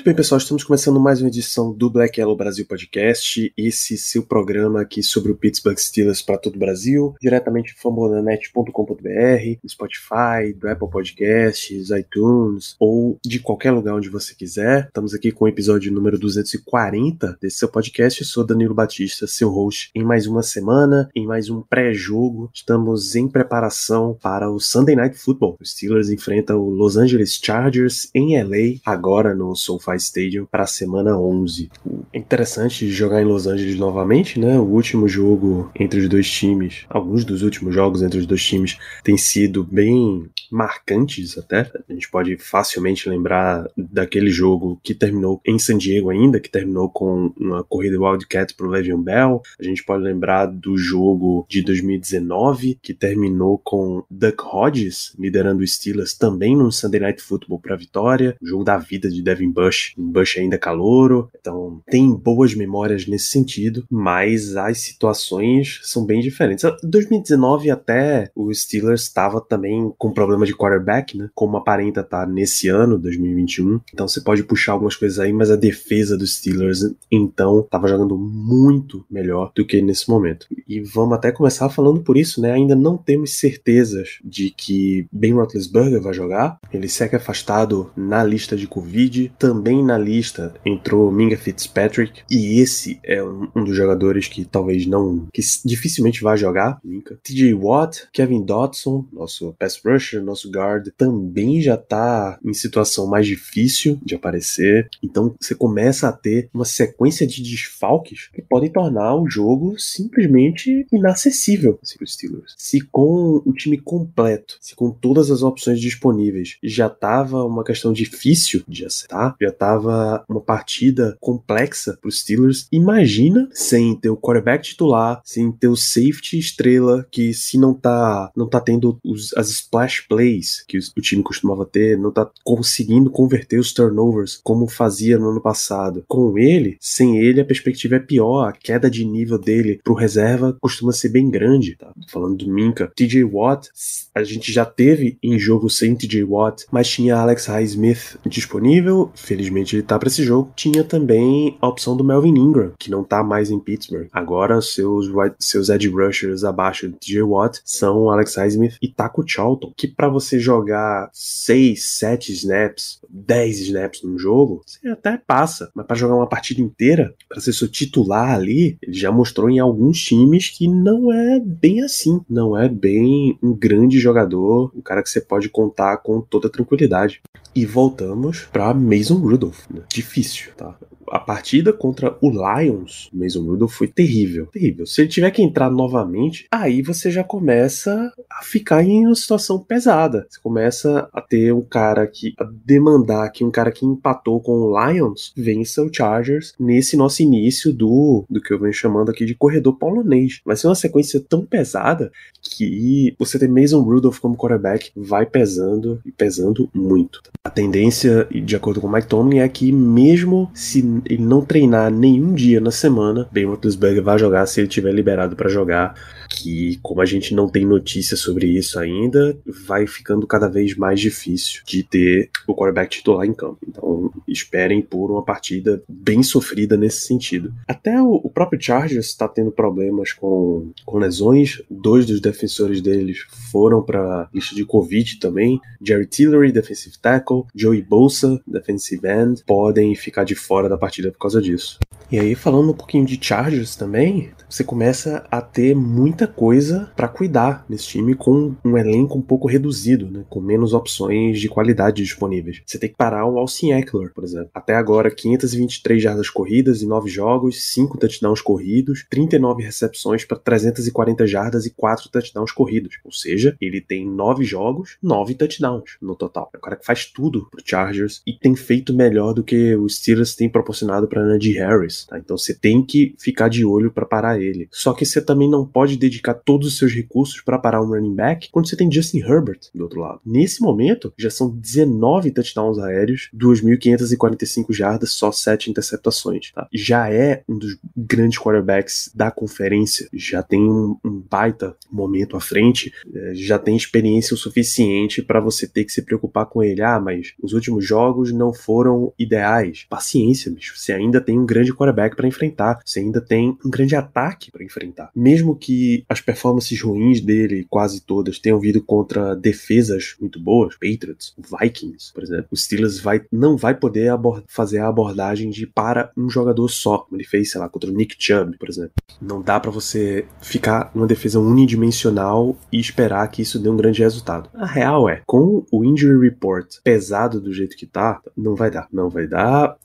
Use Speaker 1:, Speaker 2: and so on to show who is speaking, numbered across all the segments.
Speaker 1: Muito bem, pessoal, estamos começando mais uma edição do Black Yellow Brasil Podcast, esse seu programa aqui sobre o Pittsburgh Steelers para todo o Brasil, diretamente fambonanet.com.br, do Spotify, do Apple Podcasts, iTunes ou de qualquer lugar onde você quiser. Estamos aqui com o episódio número 240 desse seu podcast. Eu sou Danilo Batista, seu host, em mais uma semana, em mais um pré-jogo. Estamos em preparação para o Sunday Night Football. O Steelers enfrenta o Los Angeles Chargers em LA, agora no SoFi Stadium para a semana 11. É interessante jogar em Los Angeles novamente, né? O último jogo entre os dois times, alguns dos últimos jogos entre os dois times têm sido bem marcantes até. A gente pode facilmente lembrar daquele jogo que terminou em San Diego ainda, que terminou com uma corrida Wildcat pro Le'Veon Bell. A gente pode lembrar do jogo de 2019 que terminou com Duck Hodges liderando o Steelers também no Sunday Night Football para vitória. O jogo da vida de Devin Bush, Bush ainda calouro. Então tem boas memórias nesse sentido, mas as situações são bem diferentes. 2019 até o Steelers estava também com problema de quarterback, né? Como aparenta estar tá nesse ano, 2021. Então você pode puxar algumas coisas aí, mas a defesa dos Steelers então estava jogando muito melhor do que nesse momento. E vamos até começar falando por isso, né? Ainda não temos certezas de que Ben Roethlisberger vai jogar. Ele segue afastado na lista de Covid. Também na lista entrou Minga Fitzpatrick. E esse é um, um dos jogadores que talvez não. que dificilmente vai jogar. Minka. TJ Watt, Kevin Dodson, nosso pass rusher, nosso guard, também já tá em situação mais difícil de aparecer. Então você começa a ter uma sequência de desfalques que podem tornar o jogo simplesmente inacessível para os Steelers. Se com o time completo, se com todas as opções disponíveis já tava uma questão difícil de acertar, já tava uma partida complexa para os Steelers, imagina sem ter o quarterback titular, sem ter o safety estrela que se não tá não tá tendo os, as splash plays que o time costumava ter, não tá conseguindo converter os turnovers como fazia no ano passado. Com ele, sem ele a perspectiva é pior, a queda de nível dele pro reserva costuma ser bem grande, tá? Falando do Minka, TJ Watt, a gente já teve em jogo sem TJ Watt, mas tinha Alex Highsmith disponível, felizmente ele tá para esse jogo. Tinha também a opção do Melvin Ingram, que não tá mais em Pittsburgh. Agora seus seus edge rushers abaixo de TJ Watt são Alex Highsmith e Taco Charlton, que para você jogar 6, 7 snaps, 10 snaps num jogo, você até passa, mas para jogar uma partida inteira, para ser seu titular ali, ele já mostrou em alguns times que não é bem assim, não é bem um grande jogador, um cara que você pode contar com toda tranquilidade. E voltamos para Mason Rudolph. Né? Difícil, tá? A partida contra o Lions, Mason Rudolph, foi terrível. Terrível. Se ele tiver que entrar novamente, aí você já começa a ficar em uma situação pesada. Você começa a ter um cara que a demandar que um cara que empatou com o Lions vença o Chargers nesse nosso início do, do que eu venho chamando aqui de corredor polonês. Vai ser uma sequência tão pesada que você ter Mason Rudolph como quarterback vai pesando e pesando muito. A tendência, de acordo com o Mike Tomlin, é que mesmo se ele não treinar nenhum dia na semana, Ben Roethlisberger vai jogar se ele tiver liberado para jogar. Que, como a gente não tem notícia sobre isso ainda, vai ficando cada vez mais difícil de ter o quarterback titular em campo. Então, esperem por uma partida bem sofrida nesse sentido. Até o, próprio Chargers está tendo problemas com, com lesões. Dois dos defensores deles foram para lista de Covid também. Jerry Tillery, defensive tackle, Joey Bolsa, defensive end, podem ficar de fora da partida por causa disso. E aí, falando um pouquinho de Chargers também, você começa a ter muita coisa para cuidar nesse time com um elenco um pouco reduzido, né? com menos opções de qualidade disponíveis. Você tem que parar o Austin Eckler, por exemplo. Até agora, 523 jardas corridas em 9 jogos, 5 touchdowns corridos, 39 recepções para 340 jardas e 4 touchdowns corridos. Ou seja, ele tem 9 jogos, 9 touchdowns no total. É o cara que faz tudo pro Chargers e tem feito melhor do que os Steelers têm proporcionado para Najee Harris. Tá? Então você tem que ficar de olho para parar ele. Só que você também não pode dedicar todos os seus recursos para parar um running back quando você tem Justin Herbert do outro lado. Nesse momento, já são 19 touchdowns aéreos, 2.545 jardas, só 7 interceptações. Tá? Já é um dos grandes quarterbacks da conferência, já tem um, um baita momento à frente, é, já tem experiência o suficiente para você ter que se preocupar com ele. Ah, mas os últimos jogos não foram ideais. Paciência, bicho. Você ainda tem um grande quarterback para enfrentar, você ainda tem um grande ataque para enfrentar. Mesmo que as performances ruins dele, quase todas, tenham vindo contra defesas muito boas, Patriots, Vikings, por exemplo, o Steelers vai, não vai poder fazer a abordagem de para um jogador só, como ele fez, sei lá, contra o Nick Chubb, por exemplo. Não dá para você ficar uma defesa unidimensional e esperar que isso dê um grande resultado. A real é, com o injury report pesado do jeito que tá, não vai dar. Não vai dar.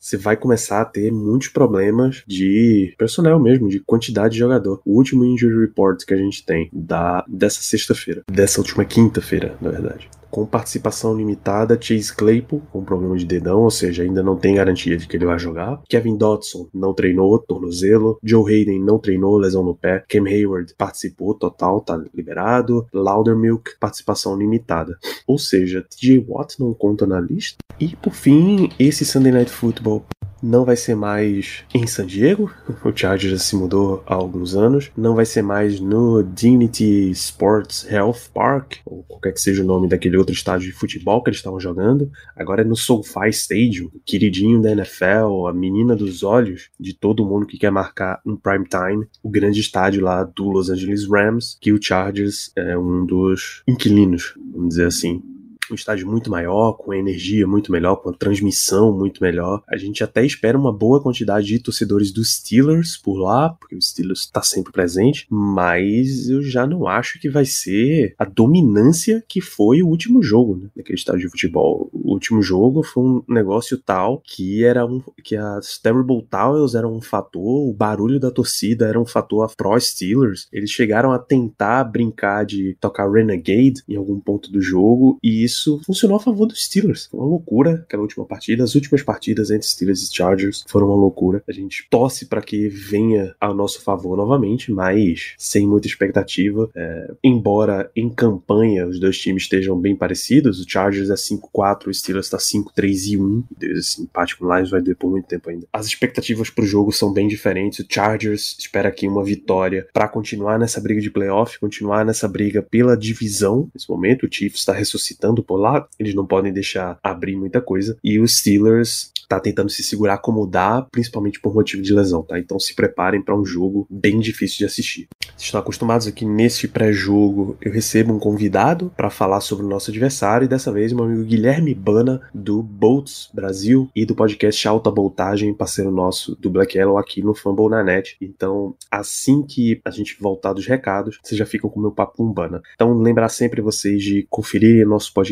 Speaker 1: Você vai começar a ter muitos problemas de personnel mesmo, de quantidade de jogador. O último injury report que a gente tem da dessa sexta-feira, dessa última quinta-feira, na verdade com participação limitada, Chase Claypool com problema de dedão, ou seja, ainda não tem garantia de que ele vai jogar. Kevin Dodson não treinou, tornozelo. Joe Hayden não treinou, lesão no pé. Cam Hayward participou, total, tá liberado. Laudermilk, participação limitada. Ou seja, TJ Watt não conta na lista. E por fim, esse Sunday Night Football não vai ser mais em San Diego, o Chargers se mudou há alguns anos, não vai ser mais no Dignity Sports Health Park, ou qualquer que seja o nome daquele outro estádio de futebol que eles estavam jogando, agora é no SoFi Stadium, o queridinho da NFL, a menina dos olhos de todo mundo que quer marcar um prime time, o grande estádio lá do Los Angeles Rams, que o Chargers é um dos inquilinos, vamos dizer assim um estádio muito maior, com energia muito melhor, com transmissão muito melhor. A gente até espera uma boa quantidade de torcedores dos Steelers por lá, porque o Steelers está sempre presente, mas eu já não acho que vai ser a dominância que foi o último jogo, né, naquele estádio de futebol. O último jogo foi um negócio tal que era um que as Terrible Towers eram um fator, o barulho da torcida era um fator pro Steelers. Eles chegaram a tentar brincar de tocar Renegade em algum ponto do jogo e isso isso funcionou a favor dos Steelers. Foi uma loucura aquela última partida. As últimas partidas entre Steelers e Chargers foram uma loucura. A gente torce para que venha ao nosso favor novamente, mas sem muita expectativa. É, embora em campanha os dois times estejam bem parecidos, o Chargers é 5-4, o Steelers está 5-3 e 1. Esse empate com o Lions vai por muito tempo ainda. As expectativas para o jogo são bem diferentes. O Chargers espera aqui uma vitória para continuar nessa briga de playoff, continuar nessa briga pela divisão. Nesse momento, o Chiefs está ressuscitando por lá, eles não podem deixar abrir muita coisa. E os Steelers tá tentando se segurar como dá, principalmente por motivo de lesão, tá? Então se preparem para um jogo bem difícil de assistir. Vocês estão acostumados aqui nesse pré-jogo, eu recebo um convidado para falar sobre o nosso adversário e dessa vez meu amigo Guilherme Bana do Bolts Brasil e do podcast Alta Voltagem, parceiro nosso do Black Yellow aqui no Fumble na Net. Então, assim que a gente voltar dos recados, vocês já ficam com o meu papo com Bana. Então, lembrar sempre vocês de conferir nosso podcast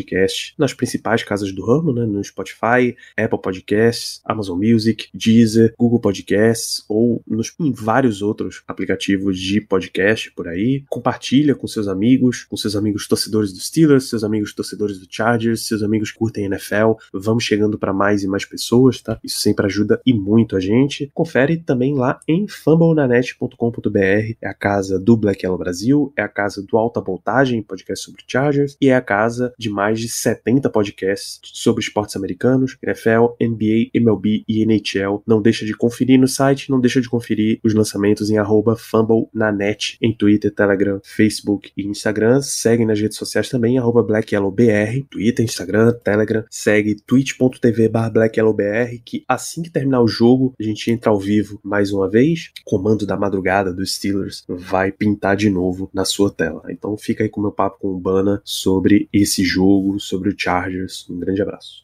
Speaker 1: nas principais casas do ramo, né, no Spotify, Apple Podcast Podcasts, Amazon Music, Deezer, Google Podcasts ou nos, em vários outros aplicativos de podcast por aí. Compartilha com seus amigos, com seus amigos torcedores do Steelers, seus amigos torcedores do Chargers, seus amigos que curtem NFL. Vamos chegando para mais e mais pessoas, tá? Isso sempre ajuda e muito a gente. Confere também lá em fumblenanet.com.br, é a casa do Black Yellow Brasil, é a casa do Alta Voltagem, podcast sobre Chargers, e é a casa de mais de 70 podcasts sobre esportes americanos, NFL, NBA MLB e NHL. Não deixa de conferir no site, não deixa de conferir os lançamentos em arroba Fumble na net, em Twitter, Telegram, Facebook e Instagram. Segue nas redes sociais também, arroba BlackYellowBR, Twitter, Instagram, Telegram. Segue twitch.tv BlackYellowBR, que assim que terminar o jogo, a gente entra ao vivo mais uma vez. Comando da madrugada dos Steelers vai pintar de novo na sua tela. Então fica aí com o meu papo com o Bana sobre esse jogo, sobre o Chargers. Um grande abraço.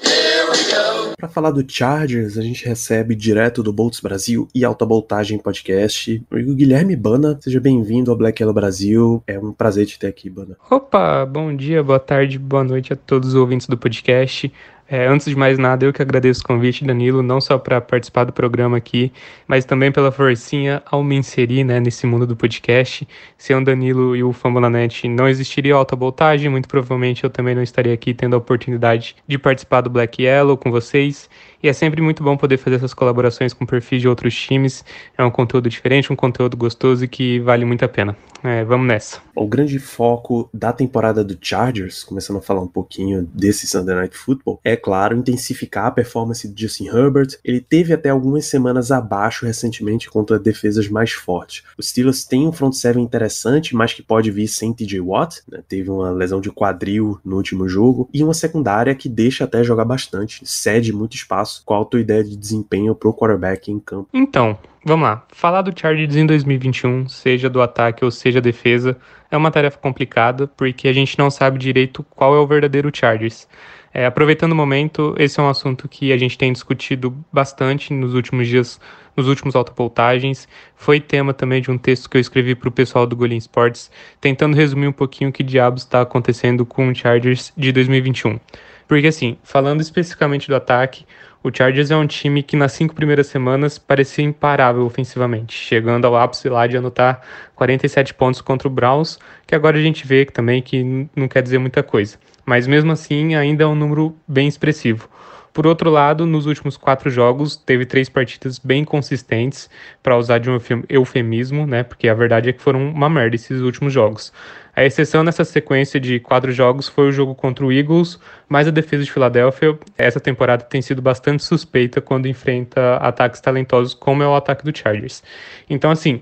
Speaker 1: Para falar do Chargers, a gente recebe direto do Bolts Brasil e Alta Voltagem Podcast o Guilherme Bana. Seja bem-vindo ao Black Yellow Brasil. É um prazer te ter aqui, Bana.
Speaker 2: Opa, bom dia, boa tarde, boa noite a todos os ouvintes do podcast. É, antes de mais nada, eu que agradeço o convite, Danilo, não só para participar do programa aqui, mas também pela forcinha ao me inserir né, nesse mundo do podcast. Sem o Danilo e o Fambonanet não existiria alta voltagem, muito provavelmente eu também não estaria aqui tendo a oportunidade de participar do Black Yellow com vocês E é sempre muito bom poder fazer essas colaborações com perfis de outros times. É um conteúdo diferente, um conteúdo gostoso e que vale muito a pena. É, vamos nessa.
Speaker 1: O grande foco da temporada do Chargers, começando a falar um pouquinho desse Sunday Night Football, é claro, intensificar a performance de Justin Herbert. Ele teve até algumas semanas abaixo recentemente contra defesas mais fortes. Os Steelers têm um front seven interessante, mas que pode vir sem TJ Watt, né? teve uma lesão de quadril no último jogo, e uma secundária que deixa até jogar bastante, cede muito espaço. Qual a tua ideia de desempenho pro quarterback em campo?
Speaker 2: Então, Vamos lá. Falar do Chargers em 2021, seja do ataque ou seja defesa, é uma tarefa complicada porque a gente não sabe direito qual é o verdadeiro Chargers. É, aproveitando o momento, esse é um assunto que a gente tem discutido bastante nos últimos dias, nos últimos autovoltagens. Foi tema também de um texto que eu escrevi para o pessoal do Golin Sports, tentando resumir um pouquinho o que diabos está acontecendo com o Chargers de 2021. Porque assim, falando especificamente do ataque, o Chargers é um time que nas cinco primeiras semanas parecia imparável ofensivamente, chegando ao ápice lá de anotar 47 pontos contra o Browns, que agora a gente vê também que não quer dizer muita coisa. Mas mesmo assim ainda é um número bem expressivo. Por outro lado, nos últimos quatro jogos, teve três partidas bem consistentes, para usar de um eufemismo, né? Porque a verdade é que foram uma merda esses últimos jogos. A exceção nessa sequência de quatro jogos foi o jogo contra o Eagles, mas a defesa de Filadélfia, essa temporada tem sido bastante suspeita quando enfrenta ataques talentosos, como é o ataque do Chargers. Então, assim,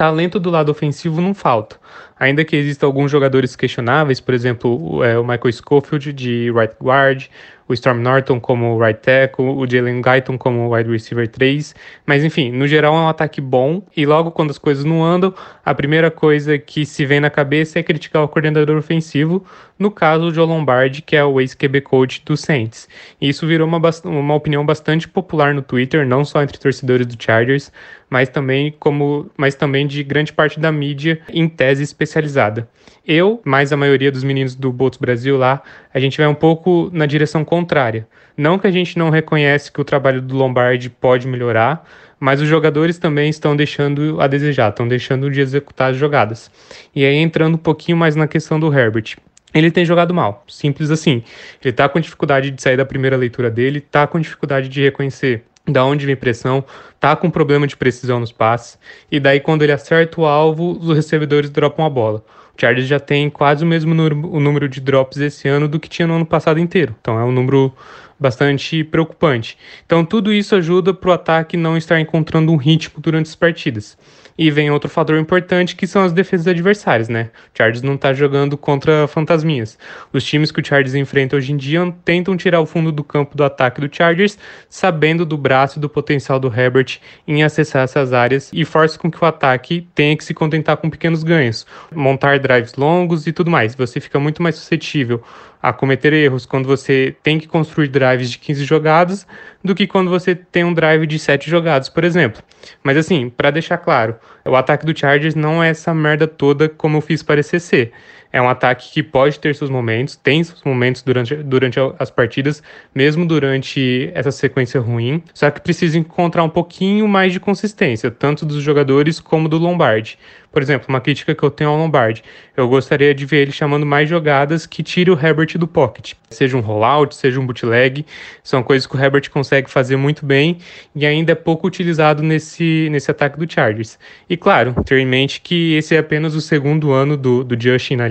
Speaker 2: talento do lado ofensivo não falta. Ainda que existam alguns jogadores questionáveis, por exemplo, é, o Michael Schofield de right guard, o Storm Norton como right tackle, o Jalen Guyton como wide receiver 3. Mas enfim, no geral é um ataque bom e logo quando as coisas não andam, a primeira coisa que se vem na cabeça é criticar o coordenador ofensivo, no caso o Joe Lombardi, que é o ex-QB coach do Saints. E isso virou uma, uma opinião bastante popular no Twitter, não só entre torcedores do Chargers, mas também como mas também de grande parte da mídia em tese especializada. Eu, mais a maioria dos meninos do Bolts Brasil lá, a gente vai um pouco na direção contrária. Não que a gente não reconhece que o trabalho do Lombardi pode melhorar, mas os jogadores também estão deixando a desejar, estão deixando de executar as jogadas. E aí entrando um pouquinho mais na questão do Herbert. Ele tem jogado mal, simples assim. Ele tá com dificuldade de sair da primeira leitura dele, tá com dificuldade de reconhecer da onde vem pressão, tá com problema de precisão nos passes, e daí quando ele acerta o alvo, os recebedores dropam a bola. O Chargers já tem quase o mesmo número, o número de drops esse ano do que tinha no ano passado inteiro. Então é um número bastante preocupante. Então tudo isso ajuda para o ataque não estar encontrando um ritmo durante as partidas. E vem outro fator importante que são as defesas adversárias, né? O Chargers não tá jogando contra fantasminhas. Os times que o Chargers enfrenta hoje em dia tentam tirar o fundo do campo do ataque do Chargers, sabendo do braço e do potencial do Herbert em acessar essas áreas e força com que o ataque tenha que se contentar com pequenos ganhos, montar drives longos e tudo mais. Você fica muito mais suscetível a cometer erros quando você tem que construir drives de 15 jogadas do que quando você tem um drive de 7 jogadas, por exemplo. Mas assim, para deixar claro, o ataque do Chargers não é essa merda toda como eu fiz parecer ser. É um ataque que pode ter seus momentos, tem seus momentos durante, durante as partidas, mesmo durante essa sequência ruim, só que precisa encontrar um pouquinho mais de consistência, tanto dos jogadores como do Lombardi. Por exemplo, uma crítica que eu tenho ao Lombardi, eu gostaria de ver ele chamando mais jogadas que tire o Herbert do pocket. Seja um rollout, seja um bootleg, são coisas que o Herbert consegue fazer muito bem e ainda é pouco utilizado nesse, nesse ataque do Chargers. E claro, ter em mente que esse é apenas o segundo ano do, do Justin na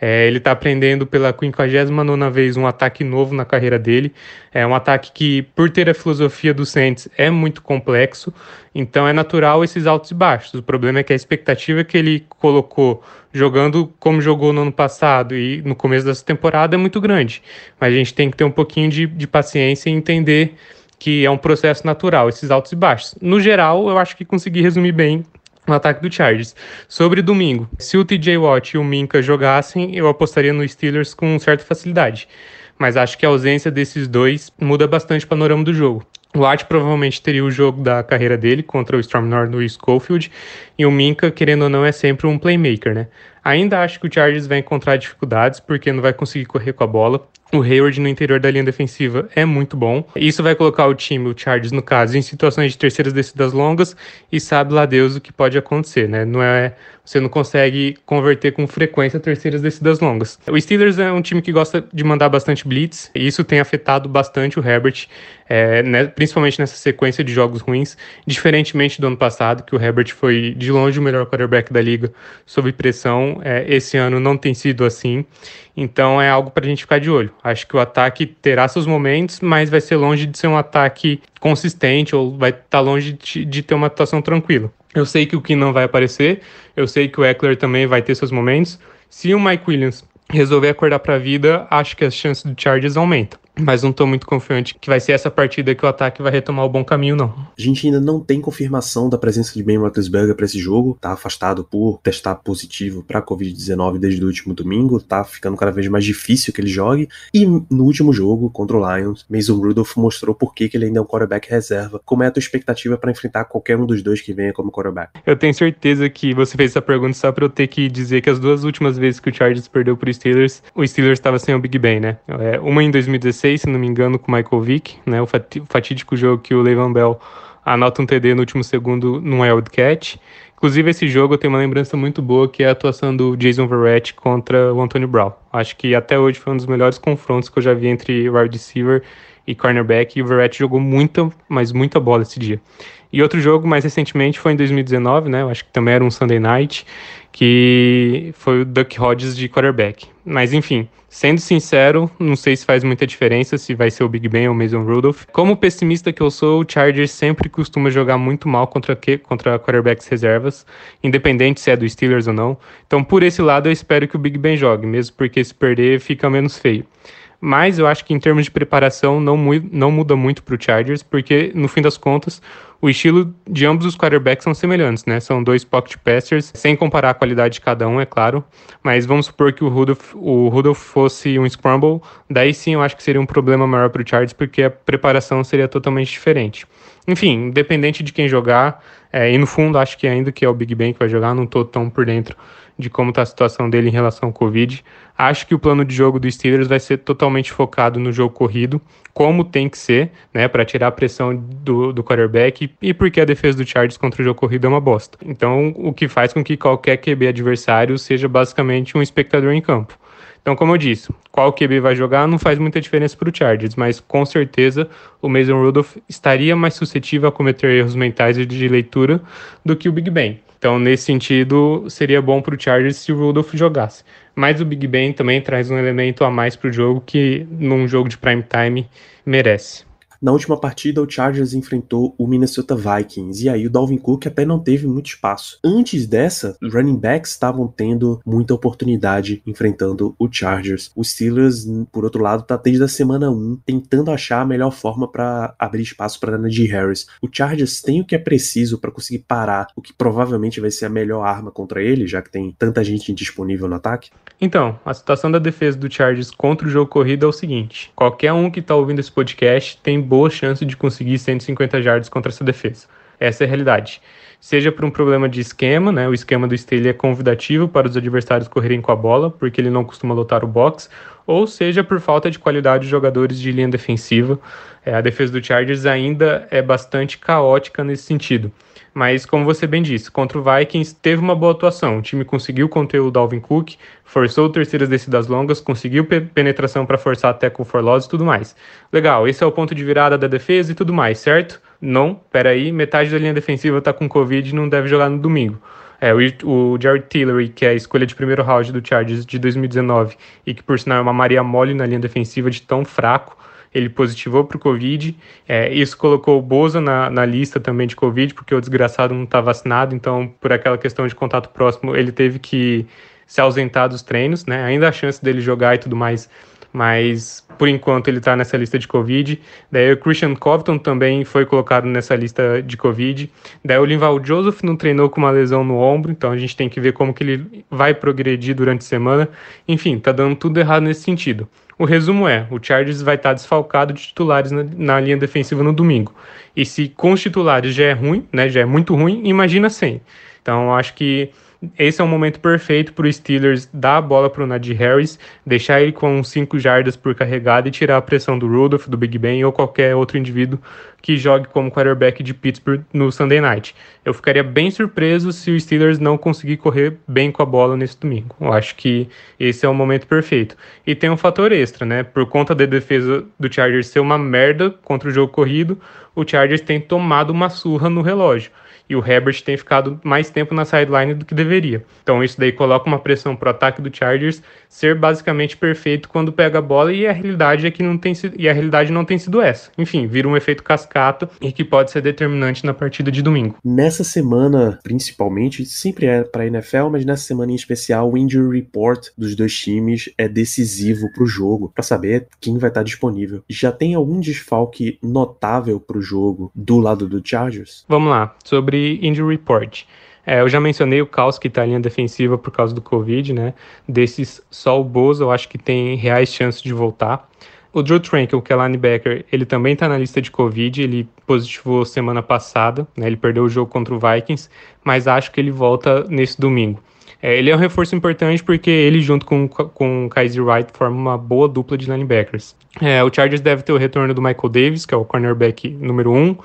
Speaker 2: é, ele está aprendendo pela 59 vez um ataque novo na carreira dele, é um ataque que, por ter a filosofia do Saints, é muito complexo, então é natural esses altos e baixos. O problema é que a expectativa que ele colocou jogando como jogou no ano passado e no começo dessa temporada é muito grande. Mas a gente tem que ter um pouquinho de, de paciência e entender que é um processo natural, esses altos e baixos. No geral, eu acho que consegui resumir bem o ataque do Chargers. Sobre domingo, se o TJ Watt e o Minka jogassem, eu apostaria no Steelers com certa facilidade mas acho que a ausência desses dois muda bastante o panorama do jogo. O Watt provavelmente teria o jogo da carreira dele contra o Storm Norton e o Schofield, e o Minka, querendo ou não, é sempre um playmaker, né? Ainda acho que o Chargers vai encontrar dificuldades porque não vai conseguir correr com a bola. O Hayward no interior da linha defensiva é muito bom. Isso vai colocar o time, o Chargers no caso, em situações de terceiras descidas longas e sabe lá Deus o que pode acontecer, né? Não é você não consegue converter com frequência terceiras descidas longas. O Steelers é um time que gosta de mandar bastante blitz, e isso tem afetado bastante o Herbert, é, né, principalmente nessa sequência de jogos ruins, diferentemente do ano passado, que o Herbert foi de longe o melhor quarterback da liga sob pressão. É, esse ano não tem sido assim, então é algo para a gente ficar de olho. Acho que o ataque terá seus momentos, mas vai ser longe de ser um ataque consistente ou vai estar tá longe de, de ter uma atuação tranquila. Eu sei que o Kim não vai aparecer, eu sei que o Eckler também vai ter seus momentos. Se o Mike Williams resolver acordar para a vida, acho que as chances do Chargers aumentam mas não estou muito confiante que vai ser essa partida que o ataque vai retomar o bom caminho, não.
Speaker 1: A gente ainda não tem confirmação da presença de Ben Roethlisberger para esse jogo, tá afastado por testar positivo para Covid-19 desde o último domingo, tá ficando cada vez mais difícil que ele jogue, e no último jogo contra o Lions, Mason Rudolph mostrou por que, que ele ainda é um quarterback reserva, como é a tua expectativa para enfrentar qualquer um dos dois que venha como quarterback?
Speaker 2: Eu tenho certeza que você fez essa pergunta só para eu ter que dizer que as duas últimas vezes que o Chargers perdeu pro Steelers, o Steelers estava sem o Big Ben, né? É, uma em 2016 2016, se não me engano, com o Michael Vick, né? O fatídico jogo que o Levan Bell anota um TD no último segundo num Wildcat. Inclusive, esse jogo eu tenho uma lembrança muito boa, que é a atuação do Jason Verrett contra o Antonio Brown. Acho que até hoje foi um dos melhores confrontos que eu já vi entre wide receiver e cornerback, e o Verrett jogou muita, mas muita bola esse dia. E outro jogo, mais recentemente, foi em 2019, né? Eu acho que também era um Sunday Night, que foi o Duck Hodges de quarterback. Mas enfim, sendo sincero, não sei se faz muita diferença se vai ser o Big Ben ou o Mason Rudolph. Como pessimista que eu sou, o Chargers sempre costuma jogar muito mal contra, contra quarterbacks reservas, independente se é do Steelers ou não. Então, por esse lado, eu espero que o Big Ben jogue, mesmo porque se perder fica menos feio. Mas eu acho que em termos de preparação não, não muda muito para o Chargers, porque no fim das contas o estilo de ambos os quarterbacks são semelhantes, né? São dois pocket passers, sem comparar a qualidade de cada um, é claro. Mas vamos supor que o Rudolph, o Rudolph fosse um scramble, daí sim eu acho que seria um problema maior para o Chargers, porque a preparação seria totalmente diferente. Enfim, independente de quem jogar, é, e no fundo acho que ainda que é o Big Ben que vai jogar, não estou tão por dentro de como está a situação dele em relação ao Covid. Acho que o plano de jogo do Steelers vai ser totalmente focado no jogo corrido, como tem que ser, né, para tirar a pressão do, do quarterback e porque a defesa do Chargers contra o jogo corrido é uma bosta. Então, o que faz com que qualquer QB adversário seja basicamente um espectador em campo. Então, como eu disse, qual QB vai jogar não faz muita diferença para o Chargers, mas com certeza o Mason Rudolph estaria mais suscetível a cometer erros mentais de leitura do que o Big Ben. Então, nesse sentido, seria bom para o Chargers se o Rudolph jogasse. Mas o Big Ben também traz um elemento a mais para o jogo que, num jogo de prime time, merece.
Speaker 1: Na última partida, o Chargers enfrentou o Minnesota Vikings, e aí o Dalvin Cook até não teve muito espaço. Antes dessa, os running backs estavam tendo muita oportunidade enfrentando o Chargers. O Steelers, por outro lado, tá desde a semana 1 tentando achar a melhor forma para abrir espaço para Najee Harris. O Chargers tem o que é preciso para conseguir parar o que provavelmente vai ser a melhor arma contra ele, já que tem tanta gente disponível no ataque?
Speaker 2: Então, a situação da defesa do Chargers contra o jogo corrido é o seguinte: qualquer um que está ouvindo esse podcast tem boa chance de conseguir 150 jardas contra essa defesa. Essa é a realidade. Seja por um problema de esquema, né? O esquema do Staley é convidativo para os adversários correrem com a bola, porque ele não costuma lotar o box, ou seja por falta de qualidade de jogadores de linha defensiva. É, a defesa do Chargers ainda é bastante caótica nesse sentido. Mas, como você bem disse, contra o Vikings teve uma boa atuação. O time conseguiu conter o Dalvin Cook, forçou terceiras descidas longas, conseguiu pe penetração para forçar até com for loss e tudo mais. Legal, esse é o ponto de virada da defesa e tudo mais, certo? Não, peraí, metade da linha defensiva está com Covid e não deve jogar no domingo. É, o, o Jared Tillery, que é a escolha de primeiro round do Chargers de 2019 e que, por sinal, é uma Maria Mole na linha defensiva de tão fraco, ele positivou para o Covid. É, isso colocou o Boza na, na lista também de Covid, porque o desgraçado não está vacinado, então, por aquela questão de contato próximo, ele teve que se ausentar dos treinos, né? Ainda a chance dele jogar e tudo mais, mas por enquanto ele está nessa lista de Covid. Daí o Christian Covington também foi colocado nessa lista de Covid. Daí o Linval Joseph não treinou com uma lesão no ombro, então a gente tem que ver como que ele vai progredir durante a semana. Enfim, tá dando tudo errado nesse sentido. O resumo é: o Chargers vai estar desfalcado de titulares na, na, linha defensiva no domingo. E se com os titulares já é ruim, né, já é muito ruim, imagina sem. Então acho que esse é um momento perfeito para o Steelers dar a bola para o Najee Harris, deixar ele com 5 jardas por carregada e tirar a pressão do Rudolph, do Big Ben ou qualquer outro indivíduo que jogue como quarterback de Pittsburgh no Sunday Night. Eu ficaria bem surpreso se o Steelers não conseguir correr bem com a bola nesse domingo. Eu acho que esse é o momento perfeito. E tem um fator extra, né? Por conta da defesa do Chargers ser uma merda contra o jogo corrido, o Chargers tem tomado uma surra no relógio e o Herbert tem ficado mais tempo na sideline do que deveria. Então isso daí coloca uma pressão para o ataque do Chargers ser basicamente perfeito quando pega a bola e a realidade é que não tem sido, e a realidade não tem sido essa. Enfim, vira um efeito cascata e que pode ser determinante na partida de domingo.
Speaker 1: Nessa semana, principalmente, sempre é para a NFL, mas nessa semana em especial, o injury report dos dois times é decisivo para o jogo, para saber quem vai estar disponível. Já tem algum desfalque notável para o jogo do lado do Chargers?
Speaker 2: Vamos lá, sobre injury report. É, eu já mencionei o caos que está em linha defensiva por causa do Covid, né? Desses, só o Bozo eu acho que tem reais chances de voltar. O Drew Tranquil, que é linebacker, ele também está na lista de Covid, ele positivou semana passada, né? Ele perdeu o jogo contra o Vikings, mas acho que ele volta nesse domingo. É, ele é um reforço importante porque ele, junto com, com o Kaiser Wright, forma uma boa dupla de linebackers. É, o Chargers deve ter o retorno do Michael Davis, que é o cornerback número 1, um,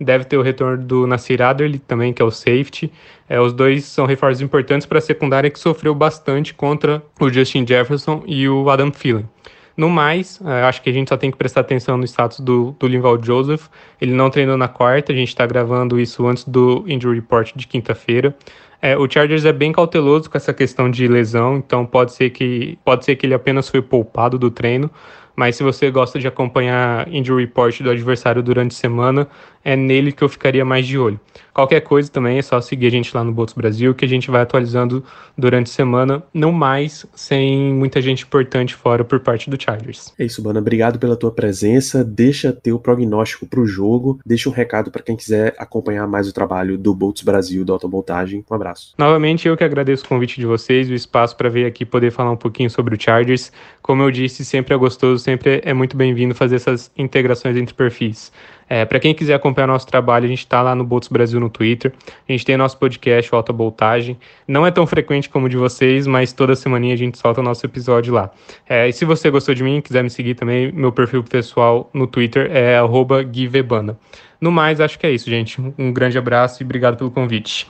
Speaker 2: deve ter o retorno do Nasir Adderley também, que é o safety. É, os dois são reforços importantes para a secundária que sofreu bastante contra o Justin Jefferson e o Adam Thielen. No mais, é, acho que a gente só tem que prestar atenção no status do, do Linval Joseph. Ele não treinou na quarta, a gente está gravando isso antes do injury report de quinta-feira. É, o Chargers é bem cauteloso com essa questão de lesão, então pode ser que pode ser que ele apenas foi poupado do treino, mas se você gosta de acompanhar injury report do adversário durante a semana, é nele que eu ficaria mais de olho. Qualquer coisa também é só seguir a gente lá no Botos Brasil, que a gente vai atualizando durante a semana, não mais sem muita gente importante fora por parte do Chargers.
Speaker 1: É isso, Bana. Obrigado pela tua presença. Deixa teu prognóstico para o jogo. Deixa um recado para quem quiser acompanhar mais o trabalho do Bolts Brasil, da Autovoltagem. Um abraço.
Speaker 2: Novamente, eu que agradeço o convite de vocês, o espaço para vir aqui poder falar um pouquinho sobre o Chargers. Como eu disse, sempre é gostoso, sempre é muito bem-vindo fazer essas integrações entre perfis. É, para quem quiser acompanhar nosso trabalho, a gente está lá no Bolts Brasil no Twitter. A gente tem nosso podcast, Alta Voltagem. Não é tão frequente como o de vocês, mas toda semana a gente solta o nosso episódio lá. É, e se você gostou de mim, quiser me seguir também, meu perfil pessoal no Twitter é @guivebana. No mais, acho que é isso, gente. Um grande abraço e obrigado pelo convite.